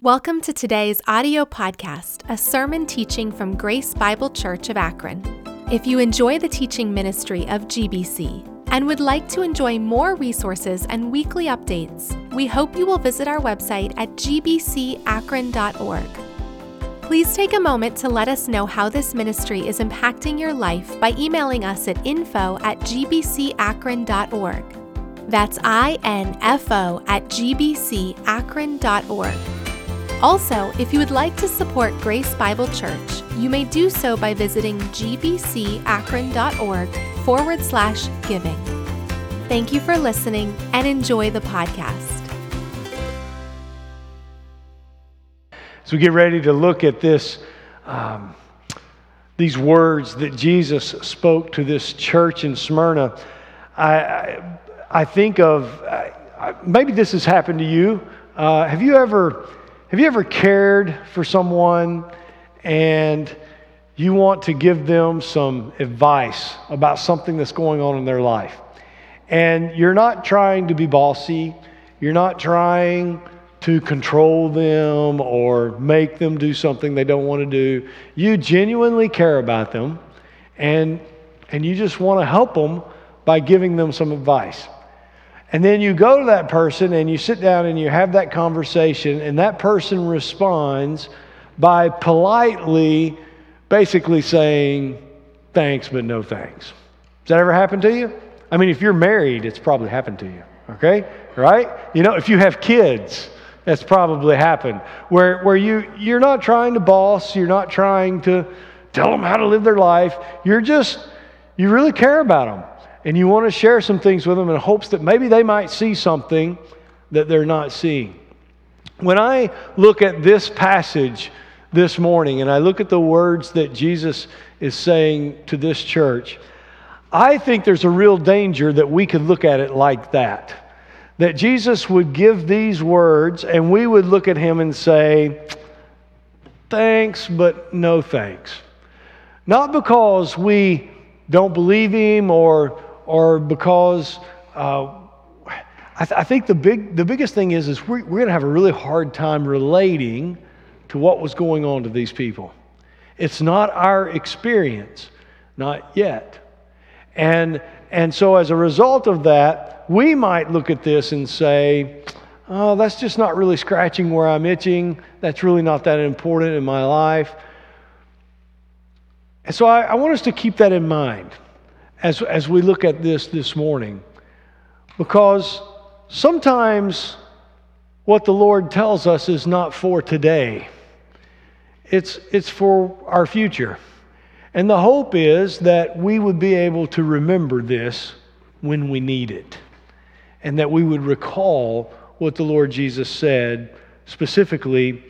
Welcome to today's audio podcast, a sermon teaching from Grace Bible Church of Akron. If you enjoy the teaching ministry of GBC and would like to enjoy more resources and weekly updates, we hope you will visit our website at gbcakron.org. Please take a moment to let us know how this ministry is impacting your life by emailing us at info at gbcakron.org. That's I N F O at gbcakron.org. Also, if you would like to support Grace Bible Church, you may do so by visiting gbcakron.org forward slash giving. Thank you for listening and enjoy the podcast. As we get ready to look at this, um, these words that Jesus spoke to this church in Smyrna, I, I, I think of maybe this has happened to you. Uh, have you ever have you ever cared for someone and you want to give them some advice about something that's going on in their life? And you're not trying to be bossy, you're not trying to control them or make them do something they don't want to do. You genuinely care about them and, and you just want to help them by giving them some advice. And then you go to that person and you sit down and you have that conversation, and that person responds by politely basically saying, thanks, but no thanks. Does that ever happen to you? I mean, if you're married, it's probably happened to you, okay? Right? You know, if you have kids, that's probably happened. Where, where you, you're not trying to boss, you're not trying to tell them how to live their life, you're just, you really care about them and you want to share some things with them in hopes that maybe they might see something that they're not seeing. When I look at this passage this morning and I look at the words that Jesus is saying to this church, I think there's a real danger that we could look at it like that. That Jesus would give these words and we would look at him and say, Thanks, but no thanks. Not because we don't believe him or or because uh, I, th- I, think the, big, the biggest thing is, is we're, we're going to have a really hard time relating to what was going on to these people. It's not our experience, not yet. And, and so, as a result of that, we might look at this and say, oh, that's just not really scratching where I'm itching. That's really not that important in my life. And so, I, I want us to keep that in mind as, as we look at this this morning. Because sometimes what the Lord tells us is not for today, it's, it's for our future. And the hope is that we would be able to remember this when we need it, and that we would recall what the Lord Jesus said specifically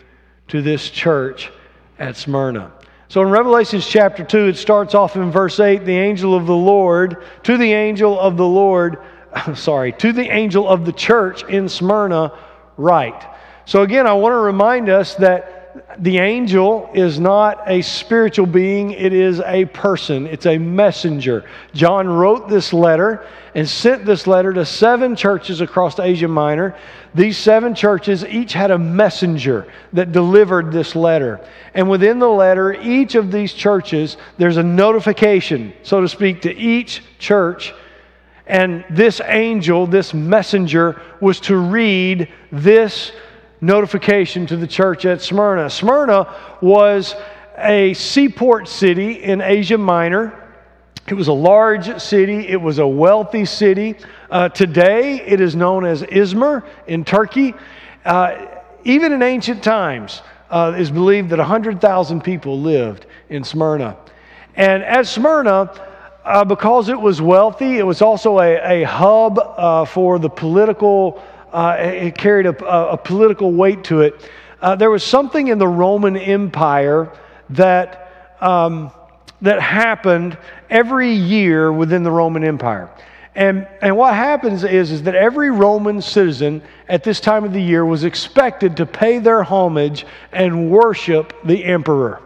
to this church at Smyrna. So in Revelations chapter 2, it starts off in verse 8 the angel of the Lord, to the angel of the Lord, sorry, to the angel of the church in Smyrna, write. So again, I want to remind us that the angel is not a spiritual being, it is a person, it's a messenger. John wrote this letter and sent this letter to seven churches across Asia Minor. These seven churches each had a messenger that delivered this letter. And within the letter, each of these churches, there's a notification, so to speak, to each church. And this angel, this messenger, was to read this notification to the church at Smyrna. Smyrna was a seaport city in Asia Minor. It was a large city, it was a wealthy city. Uh, today, it is known as Izmir in Turkey. Uh, even in ancient times, uh, it is believed that 100,000 people lived in Smyrna. And at Smyrna, uh, because it was wealthy, it was also a, a hub uh, for the political uh, it carried a, a, political weight to it. Uh, there was something in the Roman Empire that, um, that happened every year within the Roman Empire. And, and what happens is, is that every Roman citizen at this time of the year was expected to pay their homage and worship the emperor.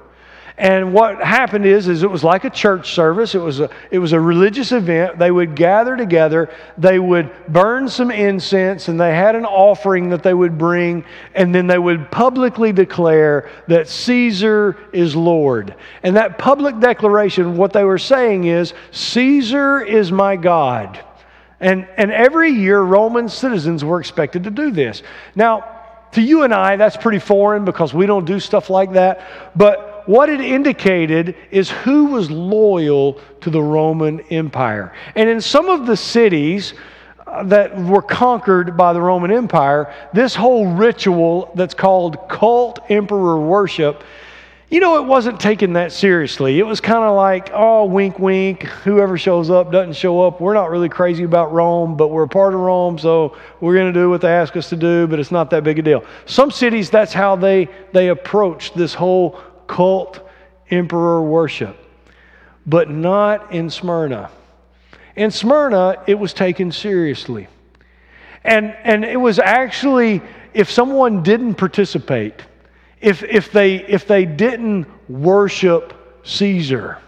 And what happened is, is it was like a church service. It was a, it was a religious event. They would gather together. They would burn some incense, and they had an offering that they would bring, and then they would publicly declare that Caesar is Lord. And that public declaration, what they were saying is, Caesar is my God. And, and every year, Roman citizens were expected to do this. Now, to you and I, that's pretty foreign because we don't do stuff like that. But what it indicated is who was loyal to the Roman Empire. And in some of the cities uh, that were conquered by the Roman Empire, this whole ritual that's called cult emperor worship you know, it wasn't taken that seriously. It was kind of like, oh, wink, wink. Whoever shows up doesn't show up. We're not really crazy about Rome, but we're a part of Rome, so we're going to do what they ask us to do, but it's not that big a deal. Some cities, that's how they, they approach this whole cult emperor worship, but not in Smyrna. In Smyrna, it was taken seriously. And, and it was actually, if someone didn't participate, if, if, they, if they didn't worship Caesar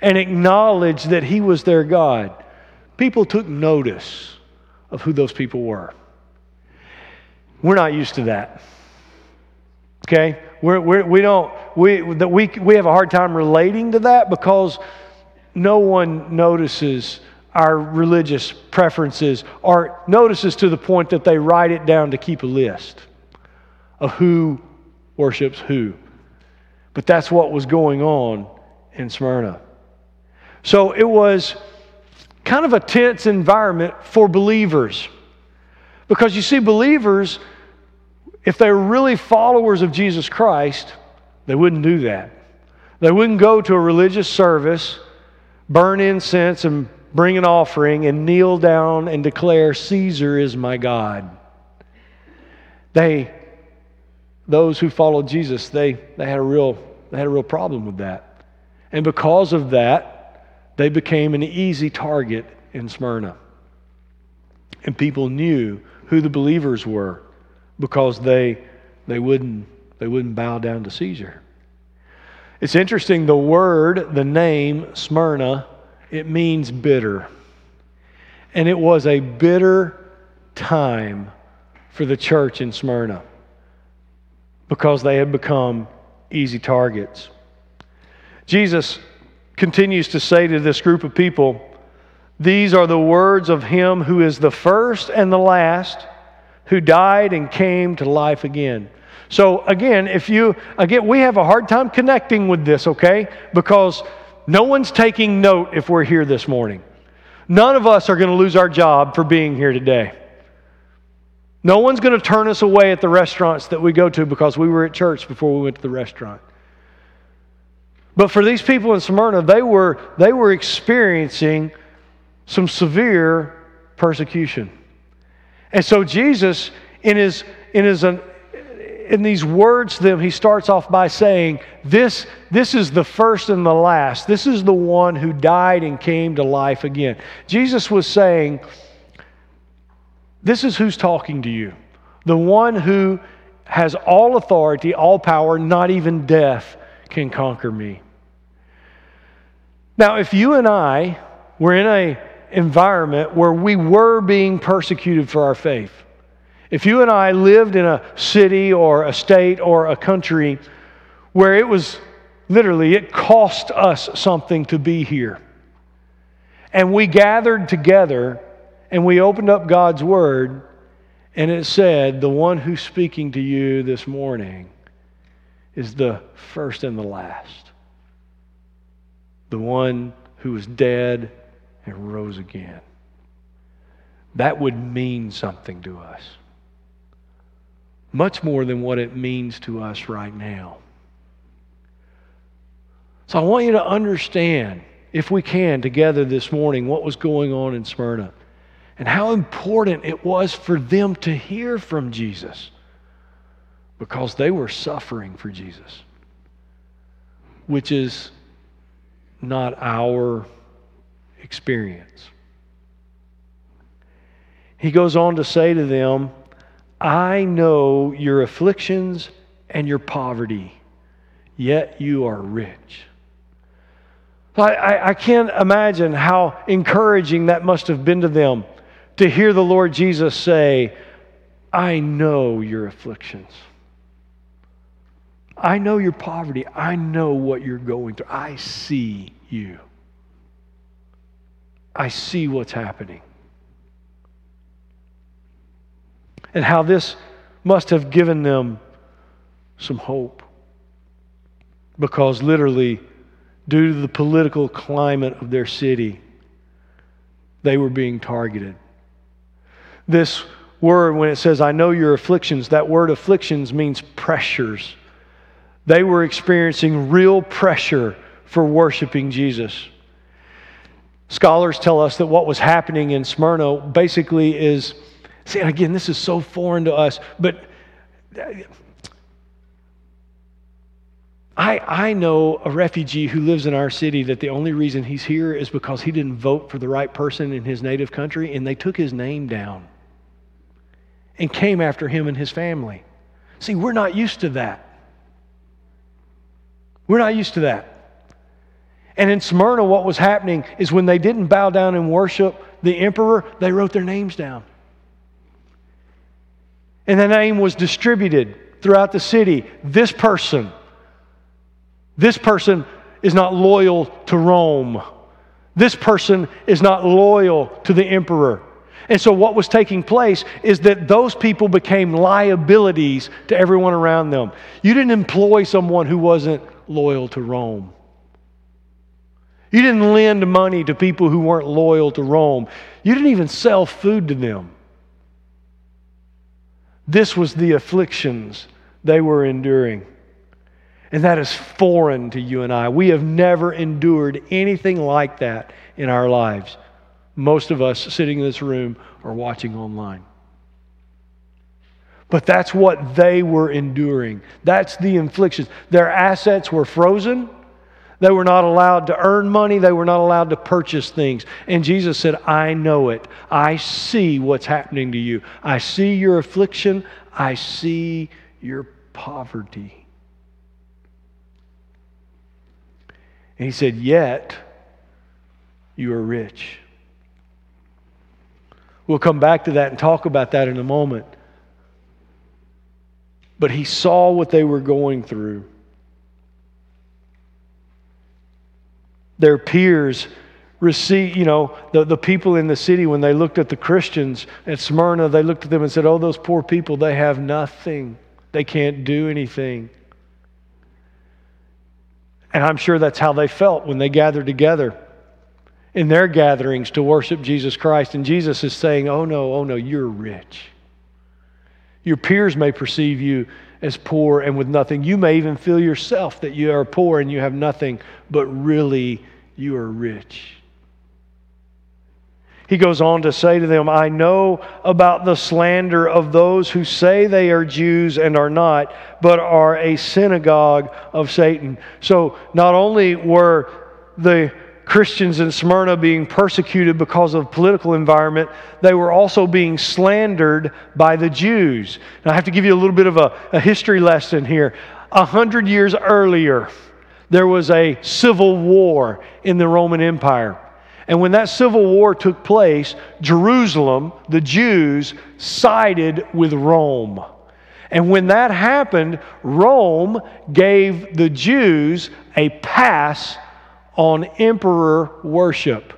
and acknowledge that he was their God, people took notice of who those people were. We're not used to that. Okay? We're, we're, we don't, we, we, we have a hard time relating to that because no one notices our religious preferences or notices to the point that they write it down to keep a list of who worships who. But that's what was going on in Smyrna. So it was kind of a tense environment for believers. Because you see, believers, if they were really followers of Jesus Christ, they wouldn't do that. They wouldn't go to a religious service, burn incense, and bring an offering, and kneel down and declare, Caesar is my God. They those who followed Jesus, they, they, had a real, they had a real problem with that. And because of that, they became an easy target in Smyrna. And people knew who the believers were because they, they, wouldn't, they wouldn't bow down to Caesar. It's interesting, the word, the name Smyrna, it means bitter. And it was a bitter time for the church in Smyrna because they had become easy targets. Jesus continues to say to this group of people, These are the words of him who is the first and the last, who died and came to life again. So again, if you again we have a hard time connecting with this, okay? Because no one's taking note if we're here this morning. None of us are going to lose our job for being here today. No one's going to turn us away at the restaurants that we go to because we were at church before we went to the restaurant. But for these people in Smyrna, they were, they were experiencing some severe persecution. And so Jesus, in his, in his, uh, in these words them, he starts off by saying, this, this is the first and the last. This is the one who died and came to life again. Jesus was saying, this is who's talking to you the one who has all authority, all power, not even death can conquer me. Now, if you and I were in an environment where we were being persecuted for our faith, if you and I lived in a city or a state or a country where it was literally, it cost us something to be here, and we gathered together and we opened up God's Word, and it said, The one who's speaking to you this morning is the first and the last. The one who was dead and rose again. That would mean something to us. Much more than what it means to us right now. So I want you to understand, if we can, together this morning, what was going on in Smyrna and how important it was for them to hear from Jesus because they were suffering for Jesus, which is not our experience. He goes on to say to them, I know your afflictions and your poverty, yet you are rich. I, I, I can't imagine how encouraging that must have been to them to hear the Lord Jesus say, I know your afflictions. I know your poverty. I know what you're going through. I see you. I see what's happening. And how this must have given them some hope. Because literally, due to the political climate of their city, they were being targeted. This word, when it says, I know your afflictions, that word afflictions means pressures. They were experiencing real pressure for worshiping Jesus. Scholars tell us that what was happening in Smyrna basically is, see, again, this is so foreign to us, but I, I know a refugee who lives in our city that the only reason he's here is because he didn't vote for the right person in his native country and they took his name down and came after him and his family. See, we're not used to that. We're not used to that. And in Smyrna, what was happening is when they didn't bow down and worship the emperor, they wrote their names down. And the name was distributed throughout the city. This person, this person is not loyal to Rome. This person is not loyal to the emperor. And so, what was taking place is that those people became liabilities to everyone around them. You didn't employ someone who wasn't loyal to Rome. You didn't lend money to people who weren't loyal to Rome. You didn't even sell food to them. This was the afflictions they were enduring. And that is foreign to you and I. We have never endured anything like that in our lives. Most of us sitting in this room or watching online. But that's what they were enduring. That's the inflictions. Their assets were frozen. They were not allowed to earn money. They were not allowed to purchase things. And Jesus said, I know it. I see what's happening to you. I see your affliction. I see your poverty. And he said, Yet you are rich. We'll come back to that and talk about that in a moment. But he saw what they were going through. Their peers receive, you know, the, the people in the city, when they looked at the Christians at Smyrna, they looked at them and said, Oh, those poor people, they have nothing. They can't do anything. And I'm sure that's how they felt when they gathered together in their gatherings to worship Jesus Christ. And Jesus is saying, Oh, no, oh, no, you're rich. Your peers may perceive you as poor and with nothing. You may even feel yourself that you are poor and you have nothing, but really you are rich. He goes on to say to them, I know about the slander of those who say they are Jews and are not, but are a synagogue of Satan. So not only were the Christians in Smyrna being persecuted because of political environment, they were also being slandered by the Jews. Now, I have to give you a little bit of a, a history lesson here. A hundred years earlier, there was a civil war in the Roman Empire. And when that civil war took place, Jerusalem, the Jews, sided with Rome. And when that happened, Rome gave the Jews a pass on emperor worship.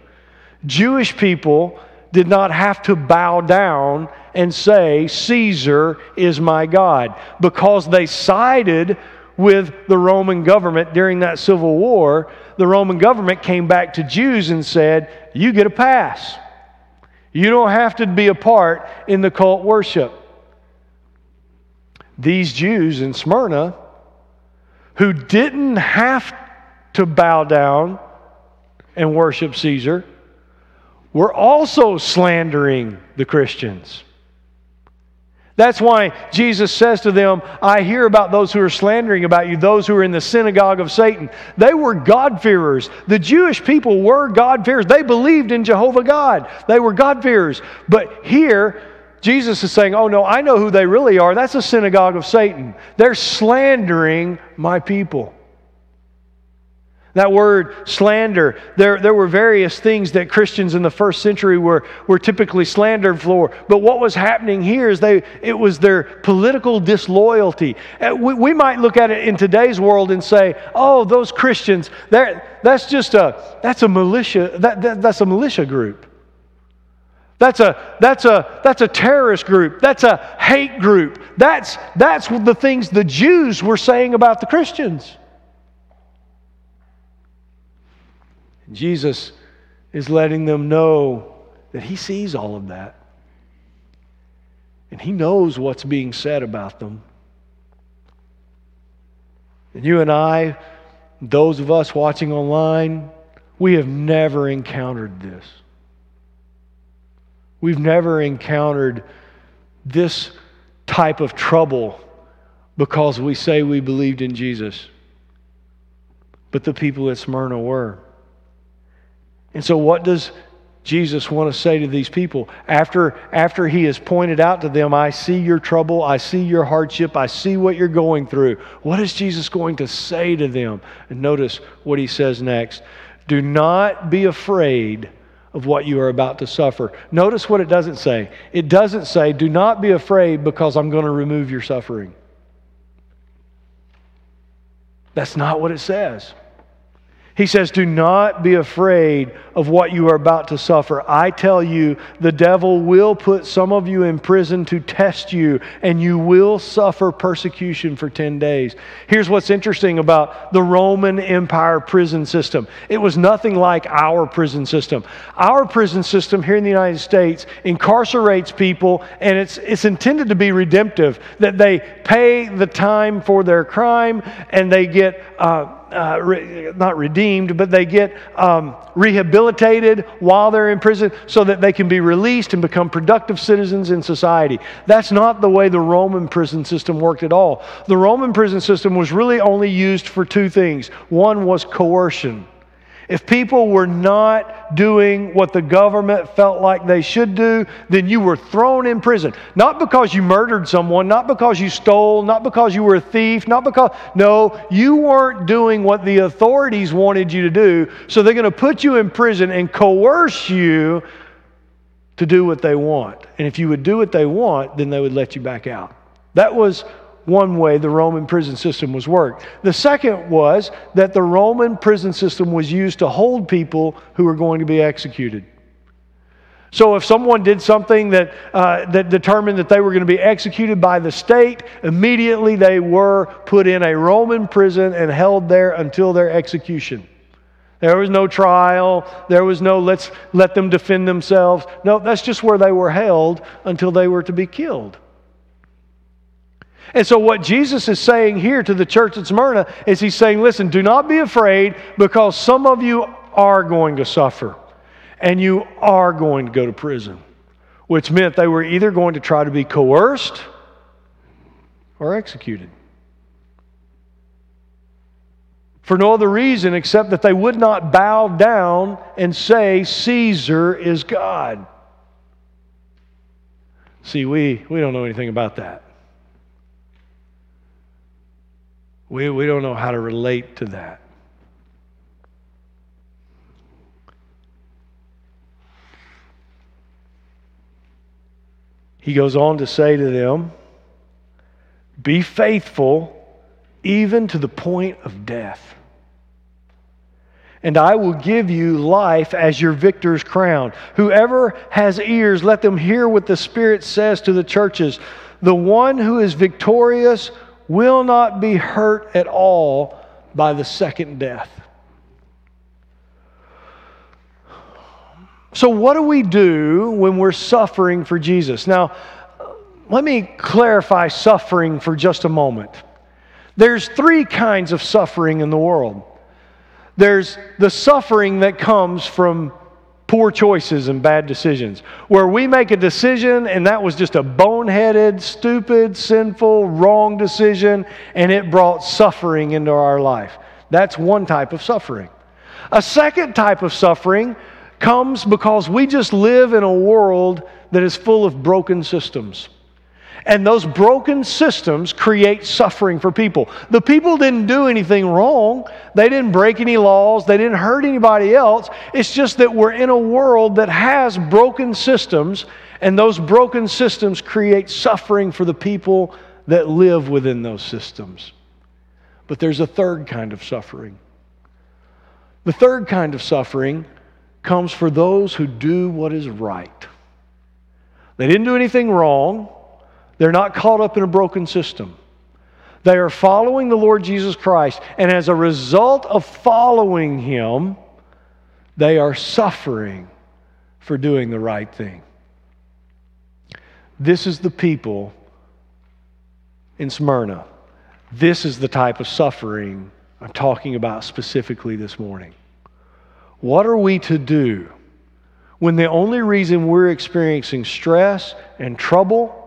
Jewish people did not have to bow down and say, Caesar is my God, because they sided with the Roman government during that civil war. The Roman government came back to Jews and said, You get a pass. You don't have to be a part in the cult worship. These Jews in Smyrna, who didn't have to bow down and worship Caesar we're also slandering the Christians. That's why Jesus says to them, I hear about those who are slandering about you, those who are in the synagogue of Satan. They were God-fearers. The Jewish people were God-fearers. They believed in Jehovah God. They were God-fearers. But here, Jesus is saying, Oh, no, I know who they really are. That's a synagogue of Satan. They're slandering my people. That word slander, there, there were various things that Christians in the first century were, were typically slandered for. But what was happening here is they, it was their political disloyalty. Uh, we, we might look at it in today's world and say, oh, those Christians, that's just a, that's a militia, that, that, that's a militia group. That's a, that's, a, that's a terrorist group. That's a hate group. That's, that's the things the Jews were saying about the Christians. Jesus is letting them know that He sees all of that. And He knows what's being said about them. And you and I, those of us watching online, we have never encountered this. We've never encountered this type of trouble because we say we believed in Jesus. But the people at Smyrna were. And so, what does Jesus want to say to these people? After, after he has pointed out to them, I see your trouble, I see your hardship, I see what you're going through. What is Jesus going to say to them? And notice what he says next Do not be afraid of what you are about to suffer. Notice what it doesn't say. It doesn't say, Do not be afraid because I'm going to remove your suffering. That's not what it says. He says, Do not be afraid of what you are about to suffer. I tell you, the devil will put some of you in prison to test you, and you will suffer persecution for 10 days. Here's what's interesting about the Roman Empire prison system it was nothing like our prison system. Our prison system here in the United States incarcerates people, and it's, it's intended to be redemptive, that they pay the time for their crime and they get. Uh, uh, re, not redeemed, but they get um, rehabilitated while they're in prison so that they can be released and become productive citizens in society. That's not the way the Roman prison system worked at all. The Roman prison system was really only used for two things one was coercion. If people were not doing what the government felt like they should do, then you were thrown in prison. Not because you murdered someone, not because you stole, not because you were a thief, not because, no, you weren't doing what the authorities wanted you to do. So they're going to put you in prison and coerce you to do what they want. And if you would do what they want, then they would let you back out. That was one way the Roman prison system was worked. The second was that the Roman prison system was used to hold people who were going to be executed. So if someone did something that, uh, that determined that they were going to be executed by the state, immediately they were put in a Roman prison and held there until their execution. There was no trial. There was no let's let them defend themselves. No, that's just where they were held until they were to be killed. And so, what Jesus is saying here to the church at Smyrna is he's saying, listen, do not be afraid because some of you are going to suffer and you are going to go to prison, which meant they were either going to try to be coerced or executed. For no other reason except that they would not bow down and say, Caesar is God. See, we, we don't know anything about that. We, we don't know how to relate to that. He goes on to say to them, Be faithful even to the point of death. And I will give you life as your victor's crown. Whoever has ears, let them hear what the Spirit says to the churches. The one who is victorious will not be hurt at all by the second death. So, what do we do when we're suffering for Jesus? Now, let me clarify suffering for just a moment. There's three kinds of suffering in the world. There's the suffering that comes from poor choices and bad decisions. Where we make a decision and that was just a boneheaded, stupid, sinful, wrong decision and it brought suffering into our life. That's one type of suffering. A second type of suffering comes because we just live in a world that is full of broken systems. And those broken systems create suffering for people. The people didn't do anything wrong. They didn't break any laws. They didn't hurt anybody else. It's just that we're in a world that has broken systems, and those broken systems create suffering for the people that live within those systems. But there's a third kind of suffering. The third kind of suffering comes for those who do what is right. They didn't do anything wrong. They're not caught up in a broken system. They are following the Lord Jesus Christ, and as a result of following Him, they are suffering for doing the right thing. This is the people in Smyrna. This is the type of suffering I'm talking about specifically this morning. What are we to do when the only reason we're experiencing stress and trouble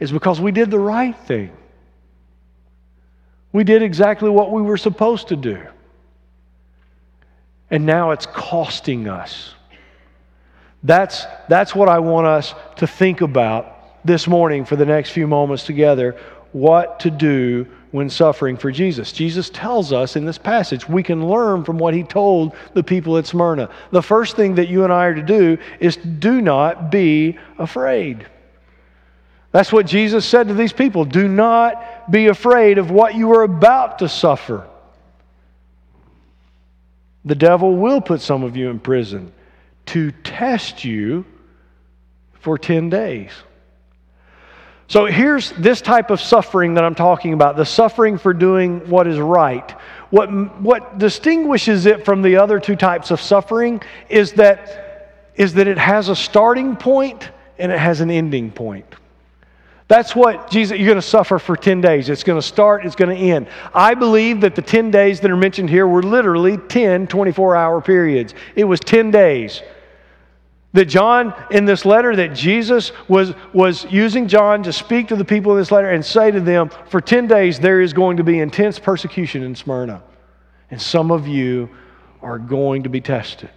is because we did the right thing? We did exactly what we were supposed to do. And now it's costing us. That's, that's what I want us to think about this morning for the next few moments together what to do when suffering for Jesus. Jesus tells us in this passage we can learn from what he told the people at Smyrna. The first thing that you and I are to do is do not be afraid. That's what Jesus said to these people. Do not be afraid of what you are about to suffer. The devil will put some of you in prison to test you for 10 days. So here's this type of suffering that I'm talking about the suffering for doing what is right. What, what distinguishes it from the other two types of suffering is that, is that it has a starting point and it has an ending point. That's what Jesus, you're going to suffer for 10 days. It's going to start, it's going to end. I believe that the 10 days that are mentioned here were literally 10 24 hour periods. It was 10 days. That John, in this letter, that Jesus was, was using John to speak to the people in this letter and say to them, for 10 days there is going to be intense persecution in Smyrna. And some of you are going to be tested.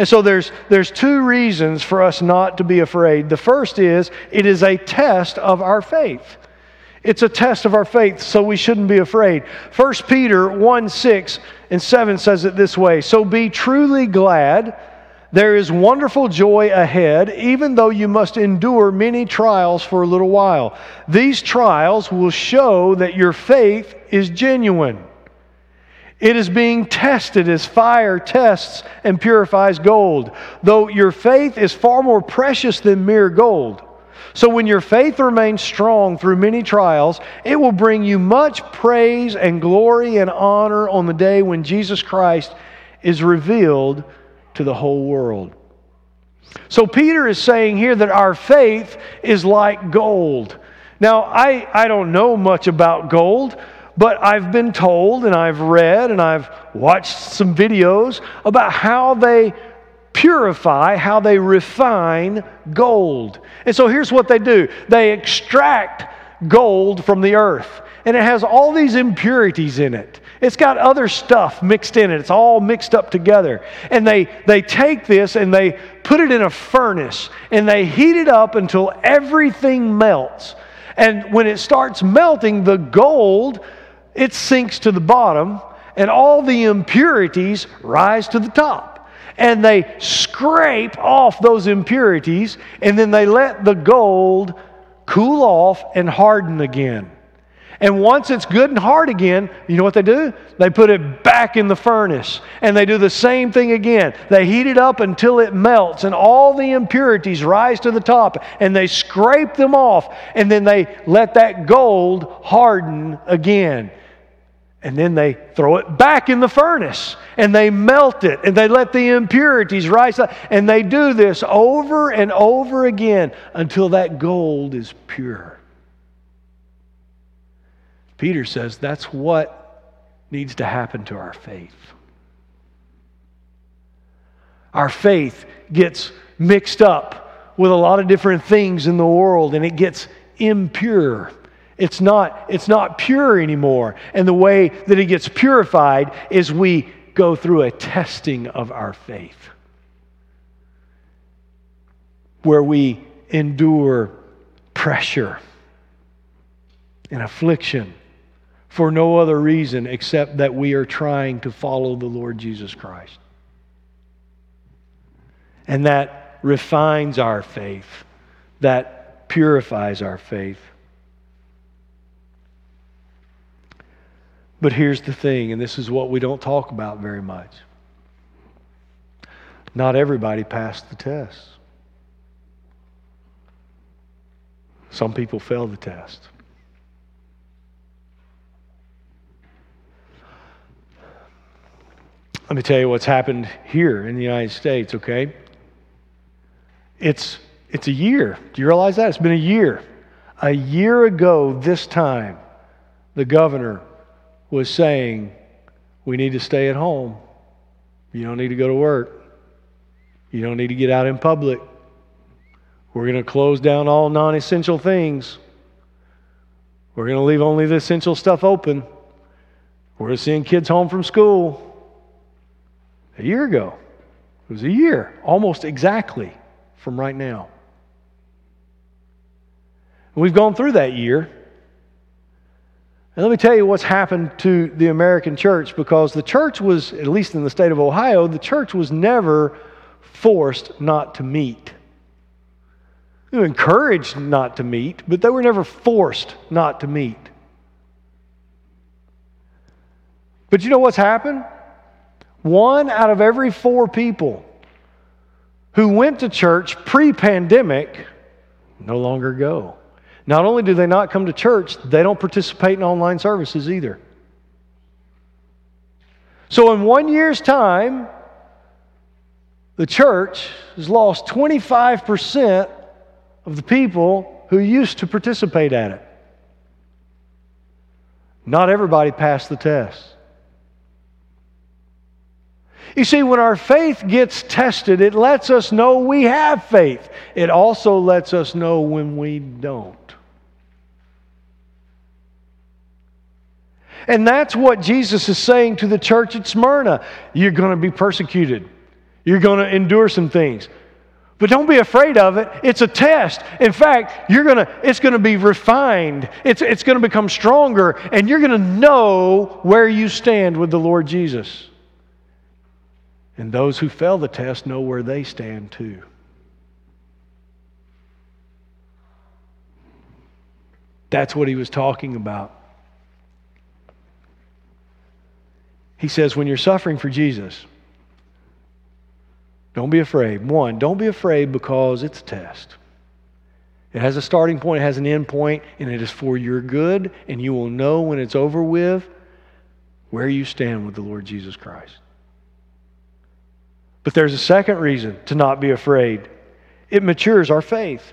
And so there's, there's two reasons for us not to be afraid. The first is it is a test of our faith. It's a test of our faith, so we shouldn't be afraid. 1 Peter 1 6 and 7 says it this way So be truly glad. There is wonderful joy ahead, even though you must endure many trials for a little while. These trials will show that your faith is genuine. It is being tested as fire tests and purifies gold, though your faith is far more precious than mere gold. So when your faith remains strong through many trials, it will bring you much praise and glory and honor on the day when Jesus Christ is revealed to the whole world. So Peter is saying here that our faith is like gold. Now, I, I don't know much about gold, but I've been told and I've read and I've watched some videos about how they purify, how they refine gold. And so here's what they do they extract gold from the earth, and it has all these impurities in it. It's got other stuff mixed in it. It's all mixed up together. And they, they take this and they put it in a furnace and they heat it up until everything melts. And when it starts melting, the gold, it sinks to the bottom and all the impurities rise to the top and they scrape off those impurities, and then they let the gold cool off and harden again. And once it's good and hard again, you know what they do? They put it back in the furnace. And they do the same thing again. They heat it up until it melts and all the impurities rise to the top and they scrape them off. And then they let that gold harden again. And then they throw it back in the furnace and they melt it and they let the impurities rise up. And they do this over and over again until that gold is pure. Peter says that's what needs to happen to our faith. Our faith gets mixed up with a lot of different things in the world and it gets impure. It's not, it's not pure anymore. And the way that it gets purified is we go through a testing of our faith. Where we endure pressure and affliction for no other reason except that we are trying to follow the Lord Jesus Christ. And that refines our faith, that purifies our faith. But here's the thing, and this is what we don't talk about very much. Not everybody passed the test. Some people failed the test. Let me tell you what's happened here in the United States, okay? It's, it's a year. Do you realize that? It's been a year. A year ago, this time, the governor was saying, We need to stay at home. You don't need to go to work. You don't need to get out in public. We're going to close down all non essential things. We're going to leave only the essential stuff open. We're seeing kids home from school. A year ago. It was a year, almost exactly from right now. We've gone through that year. And let me tell you what's happened to the American church because the church was, at least in the state of Ohio, the church was never forced not to meet. They were encouraged not to meet, but they were never forced not to meet. But you know what's happened? One out of every four people who went to church pre pandemic no longer go. Not only do they not come to church, they don't participate in online services either. So, in one year's time, the church has lost 25% of the people who used to participate at it. Not everybody passed the test. You see, when our faith gets tested, it lets us know we have faith. It also lets us know when we don't. And that's what Jesus is saying to the church at Smyrna. You're going to be persecuted, you're going to endure some things. But don't be afraid of it. It's a test. In fact, you're gonna, it's going to be refined. It's, it's going to become stronger, and you're going to know where you stand with the Lord Jesus. And those who fail the test know where they stand too. That's what he was talking about. He says, when you're suffering for Jesus, don't be afraid. One, don't be afraid because it's a test. It has a starting point, it has an end point, and it is for your good, and you will know when it's over with where you stand with the Lord Jesus Christ. But there's a second reason to not be afraid it matures our faith.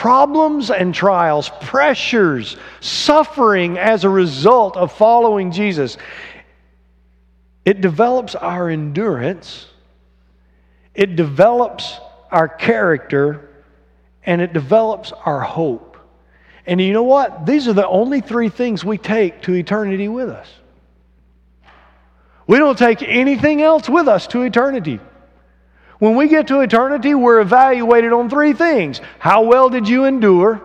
problems and trials, pressures, suffering as a result of following Jesus, it develops our endurance, it develops our character, and it develops our hope. And you know what? These are the only three things we take to eternity with us. We don't take anything else with us to eternity. When we get to eternity, we're evaluated on three things How well did you endure?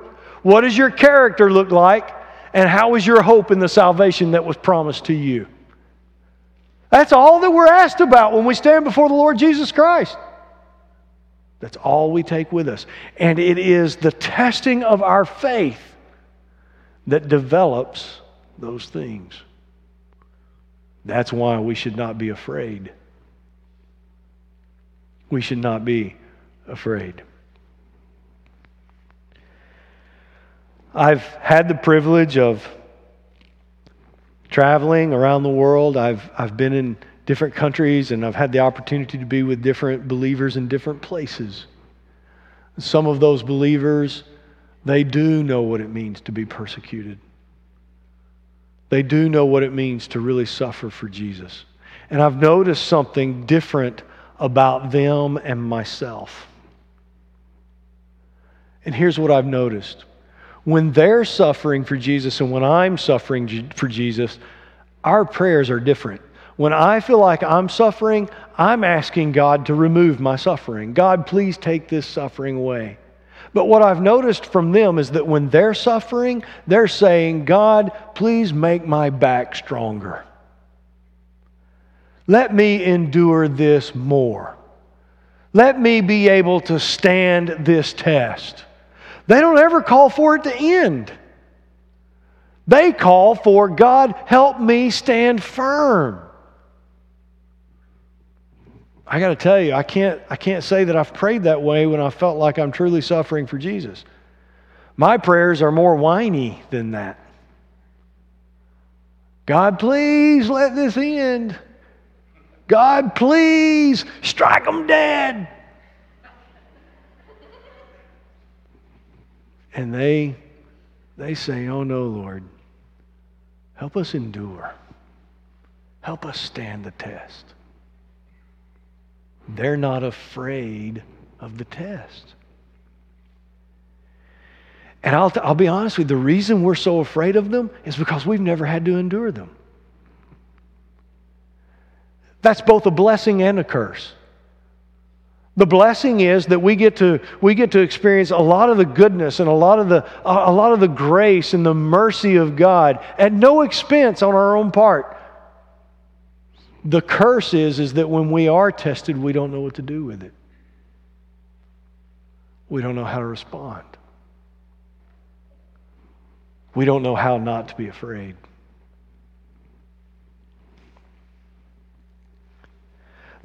What does your character look like? And how is your hope in the salvation that was promised to you? That's all that we're asked about when we stand before the Lord Jesus Christ. That's all we take with us. And it is the testing of our faith that develops those things. That's why we should not be afraid we should not be afraid. I've had the privilege of traveling around the world. I've, I've been in different countries and I've had the opportunity to be with different believers in different places. Some of those believers, they do know what it means to be persecuted. they do know what it means to really suffer for Jesus. And I've noticed something different about them and myself. And here's what I've noticed when they're suffering for Jesus and when I'm suffering for Jesus, our prayers are different. When I feel like I'm suffering, I'm asking God to remove my suffering. God, please take this suffering away. But what I've noticed from them is that when they're suffering, they're saying, God, please make my back stronger. Let me endure this more. Let me be able to stand this test. They don't ever call for it to end. They call for God, help me stand firm. I got to tell you, I can't, I can't say that I've prayed that way when I felt like I'm truly suffering for Jesus. My prayers are more whiny than that. God, please let this end. God, please strike them dead. And they, they say, Oh no, Lord, help us endure. Help us stand the test. They're not afraid of the test. And I'll, I'll be honest with you, the reason we're so afraid of them is because we've never had to endure them. That's both a blessing and a curse. The blessing is that we get to, we get to experience a lot of the goodness and a lot of the, a lot of the grace and the mercy of God at no expense on our own part. The curse is, is that when we are tested, we don't know what to do with it. We don't know how to respond. We don't know how not to be afraid.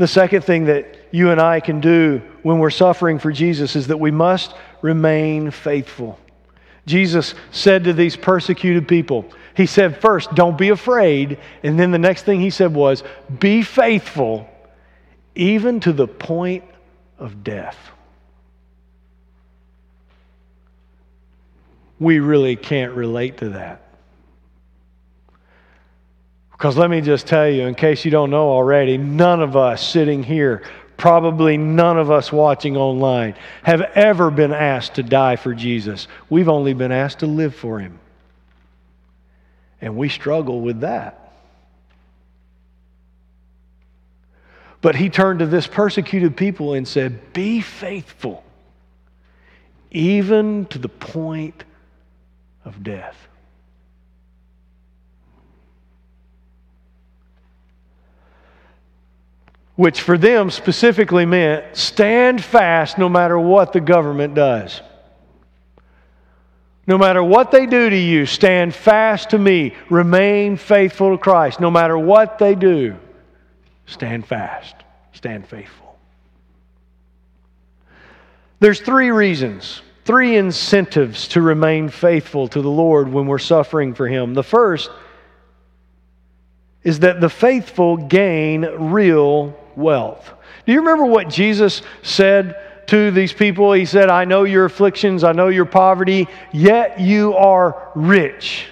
The second thing that you and I can do when we're suffering for Jesus is that we must remain faithful. Jesus said to these persecuted people, He said, first, don't be afraid. And then the next thing He said was, be faithful even to the point of death. We really can't relate to that. Because let me just tell you, in case you don't know already, none of us sitting here, probably none of us watching online, have ever been asked to die for Jesus. We've only been asked to live for him. And we struggle with that. But he turned to this persecuted people and said, Be faithful, even to the point of death. Which for them specifically meant stand fast no matter what the government does. No matter what they do to you, stand fast to me. Remain faithful to Christ. No matter what they do, stand fast. Stand faithful. There's three reasons, three incentives to remain faithful to the Lord when we're suffering for Him. The first is that the faithful gain real wealth. Do you remember what Jesus said to these people? He said, I know your afflictions, I know your poverty, yet you are rich.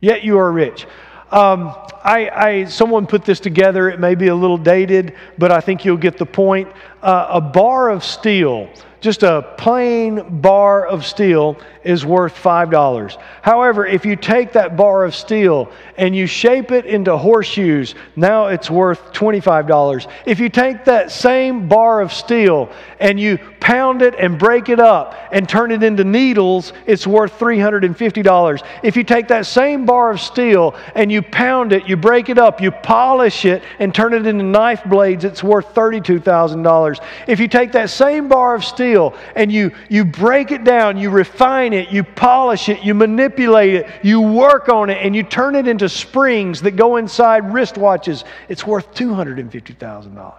Yet you are rich. Um, I, I, someone put this together. It may be a little dated, but I think you'll get the point. Uh, a bar of steel just a plain bar of steel is worth $5. However, if you take that bar of steel and you shape it into horseshoes, now it's worth $25. If you take that same bar of steel and you pound it and break it up and turn it into needles, it's worth $350. If you take that same bar of steel and you pound it, you break it up, you polish it and turn it into knife blades, it's worth $32,000. If you take that same bar of steel and you, you break it down, you refine it, you polish it, you manipulate it, you work on it, and you turn it into springs that go inside wristwatches, it's worth $250,000.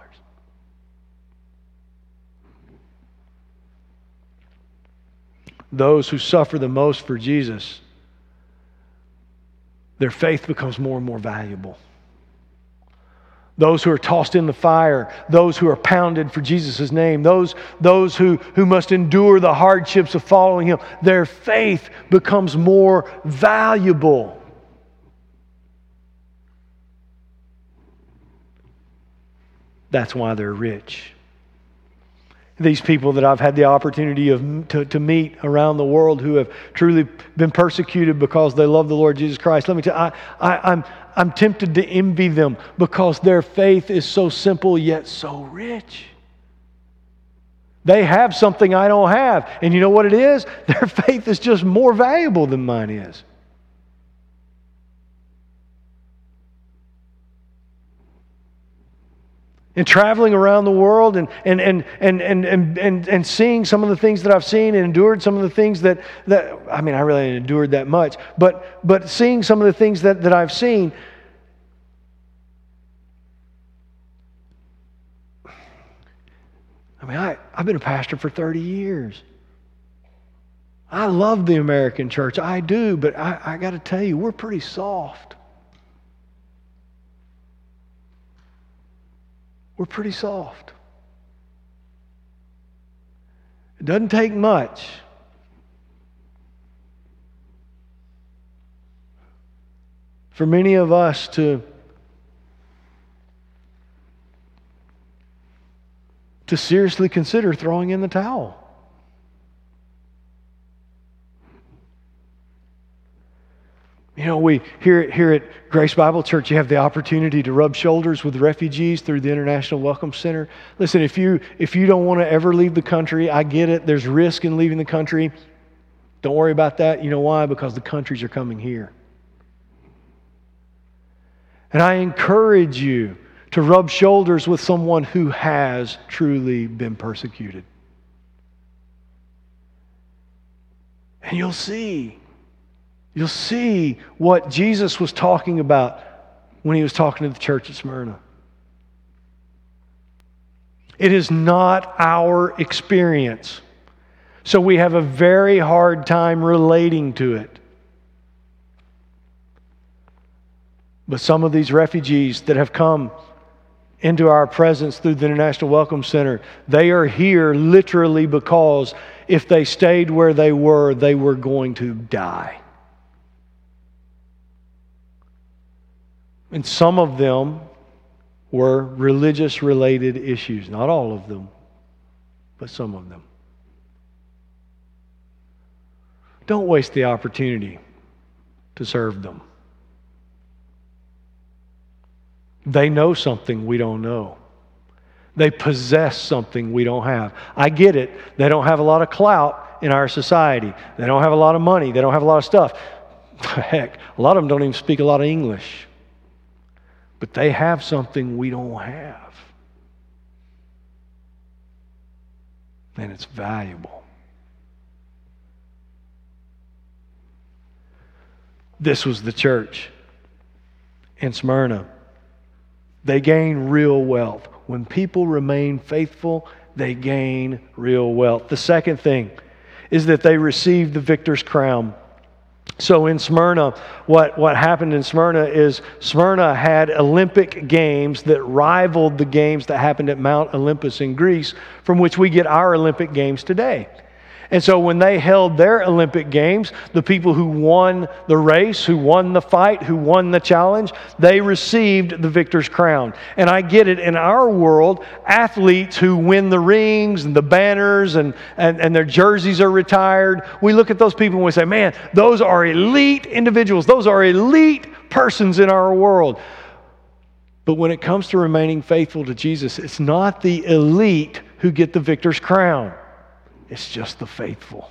Those who suffer the most for Jesus, their faith becomes more and more valuable those who are tossed in the fire, those who are pounded for Jesus' name, those, those who, who must endure the hardships of following him, their faith becomes more valuable. That's why they're rich. These people that I've had the opportunity of, to, to meet around the world who have truly been persecuted because they love the Lord Jesus Christ. Let me tell you, I, I, I'm, I'm tempted to envy them because their faith is so simple yet so rich. They have something I don't have. And you know what it is? Their faith is just more valuable than mine is. And traveling around the world and, and, and, and, and, and, and, and seeing some of the things that I've seen and endured some of the things that, that I mean, I really endured that much, but, but seeing some of the things that, that I've seen, I mean, I, I've been a pastor for 30 years. I love the American church. I do, but I, I got to tell you, we're pretty soft. We're pretty soft. It doesn't take much. For many of us to to seriously consider throwing in the towel. You know, we here, here at Grace Bible Church, you have the opportunity to rub shoulders with refugees through the International Welcome Center. Listen, if you if you don't want to ever leave the country, I get it. There's risk in leaving the country. Don't worry about that. You know why? Because the countries are coming here. And I encourage you to rub shoulders with someone who has truly been persecuted. And you'll see You'll see what Jesus was talking about when he was talking to the church at Smyrna. It is not our experience. So we have a very hard time relating to it. But some of these refugees that have come into our presence through the International Welcome Center, they are here literally because if they stayed where they were, they were going to die. And some of them were religious related issues. Not all of them, but some of them. Don't waste the opportunity to serve them. They know something we don't know. They possess something we don't have. I get it. They don't have a lot of clout in our society. They don't have a lot of money. They don't have a lot of stuff. Heck, a lot of them don't even speak a lot of English. But they have something we don't have. And it's valuable. This was the church in Smyrna. They gain real wealth. When people remain faithful, they gain real wealth. The second thing is that they receive the victor's crown. So in Smyrna, what, what happened in Smyrna is Smyrna had Olympic games that rivaled the games that happened at Mount Olympus in Greece, from which we get our Olympic games today. And so when they held their Olympic Games, the people who won the race, who won the fight, who won the challenge, they received the victor's crown. And I get it, in our world, athletes who win the rings and the banners and, and, and their jerseys are retired, we look at those people and we say, man, those are elite individuals. Those are elite persons in our world. But when it comes to remaining faithful to Jesus, it's not the elite who get the victor's crown. It's just the faithful.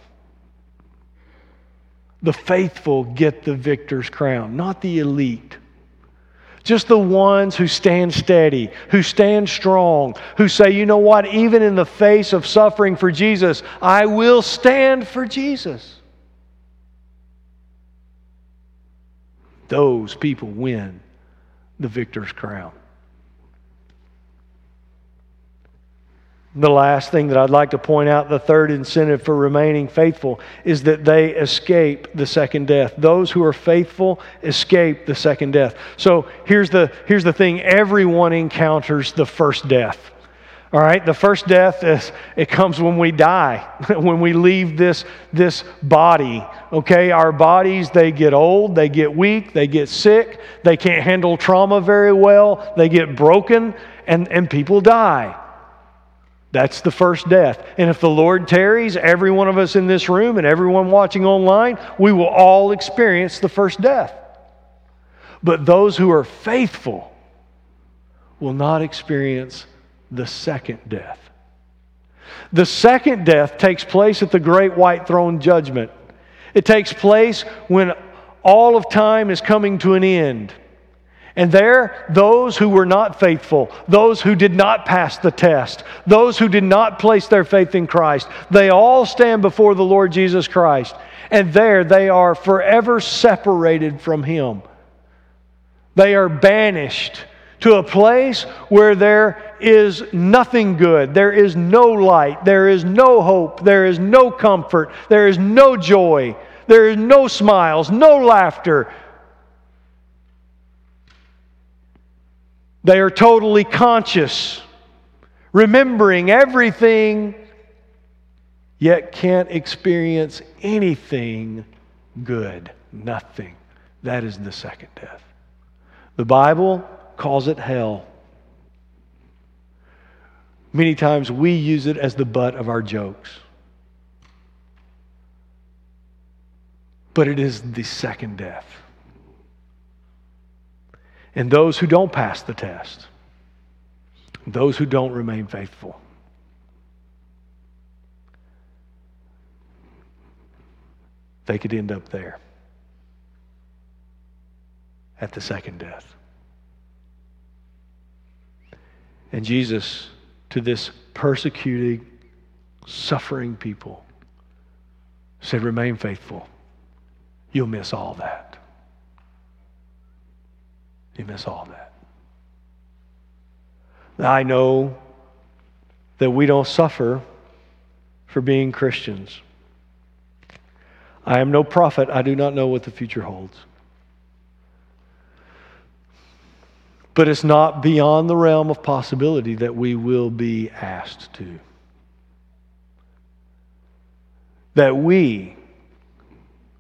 The faithful get the victor's crown, not the elite. Just the ones who stand steady, who stand strong, who say, you know what, even in the face of suffering for Jesus, I will stand for Jesus. Those people win the victor's crown. The last thing that I'd like to point out, the third incentive for remaining faithful, is that they escape the second death. Those who are faithful escape the second death. So here's the, here's the thing everyone encounters the first death. All right, the first death is it comes when we die, when we leave this, this body. Okay, our bodies they get old, they get weak, they get sick, they can't handle trauma very well, they get broken, and, and people die. That's the first death. And if the Lord tarries, every one of us in this room and everyone watching online, we will all experience the first death. But those who are faithful will not experience the second death. The second death takes place at the great white throne judgment. It takes place when all of time is coming to an end. And there, those who were not faithful, those who did not pass the test, those who did not place their faith in Christ, they all stand before the Lord Jesus Christ. And there they are forever separated from Him. They are banished to a place where there is nothing good, there is no light, there is no hope, there is no comfort, there is no joy, there is no smiles, no laughter. They are totally conscious, remembering everything, yet can't experience anything good. Nothing. That is the second death. The Bible calls it hell. Many times we use it as the butt of our jokes. But it is the second death. And those who don't pass the test, those who don't remain faithful, they could end up there at the second death. And Jesus, to this persecuted, suffering people, said, Remain faithful. You'll miss all that. You miss all that. I know that we don't suffer for being Christians. I am no prophet. I do not know what the future holds. But it's not beyond the realm of possibility that we will be asked to. That we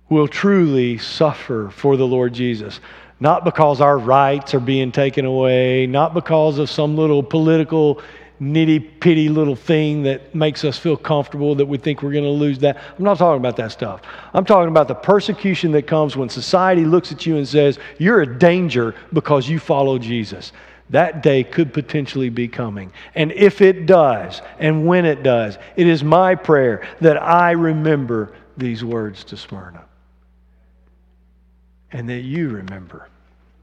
will truly suffer for the Lord Jesus. Not because our rights are being taken away, not because of some little political nitty pitty little thing that makes us feel comfortable that we think we're going to lose that. I'm not talking about that stuff. I'm talking about the persecution that comes when society looks at you and says, You're a danger because you follow Jesus. That day could potentially be coming. And if it does, and when it does, it is my prayer that I remember these words to Smyrna. And that you remember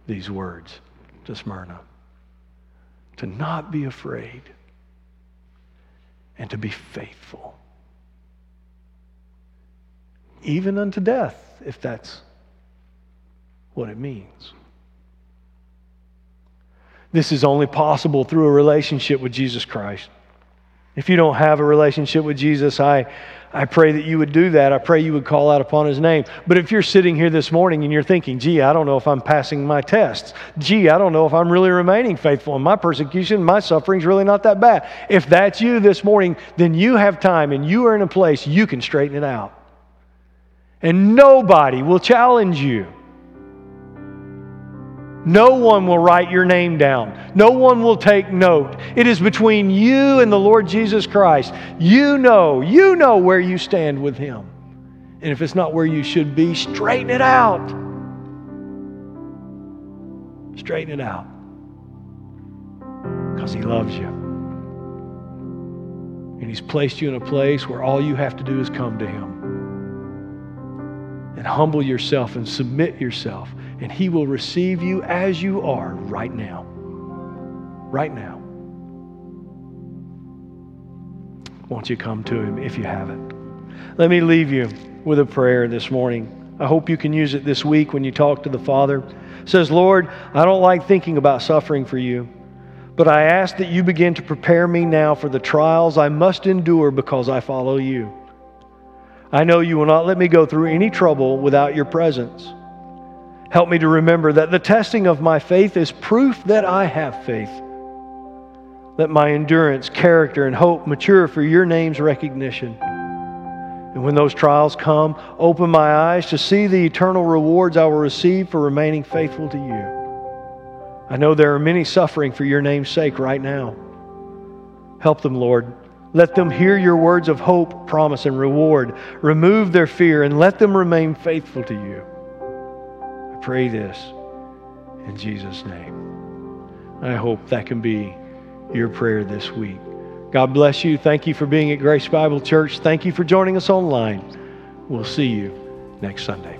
these words to Smyrna. To not be afraid and to be faithful. Even unto death, if that's what it means. This is only possible through a relationship with Jesus Christ. If you don't have a relationship with Jesus, I I pray that you would do that. I pray you would call out upon his name. But if you're sitting here this morning and you're thinking, gee, I don't know if I'm passing my tests. Gee, I don't know if I'm really remaining faithful in my persecution. My suffering's really not that bad. If that's you this morning, then you have time and you are in a place you can straighten it out. And nobody will challenge you. No one will write your name down. No one will take note. It is between you and the Lord Jesus Christ. You know, you know where you stand with Him. And if it's not where you should be, straighten it out. Straighten it out. Because He loves you. And He's placed you in a place where all you have to do is come to Him and humble yourself and submit yourself and He will receive you as you are right now. Right now. Won't you come to Him if you haven't? Let me leave you with a prayer this morning. I hope you can use it this week when you talk to the Father. It says, Lord, I don't like thinking about suffering for you, but I ask that you begin to prepare me now for the trials I must endure because I follow you. I know you will not let me go through any trouble without your presence. Help me to remember that the testing of my faith is proof that I have faith. Let my endurance, character, and hope mature for your name's recognition. And when those trials come, open my eyes to see the eternal rewards I will receive for remaining faithful to you. I know there are many suffering for your name's sake right now. Help them, Lord. Let them hear your words of hope, promise, and reward. Remove their fear and let them remain faithful to you. Pray this in Jesus' name. I hope that can be your prayer this week. God bless you. Thank you for being at Grace Bible Church. Thank you for joining us online. We'll see you next Sunday.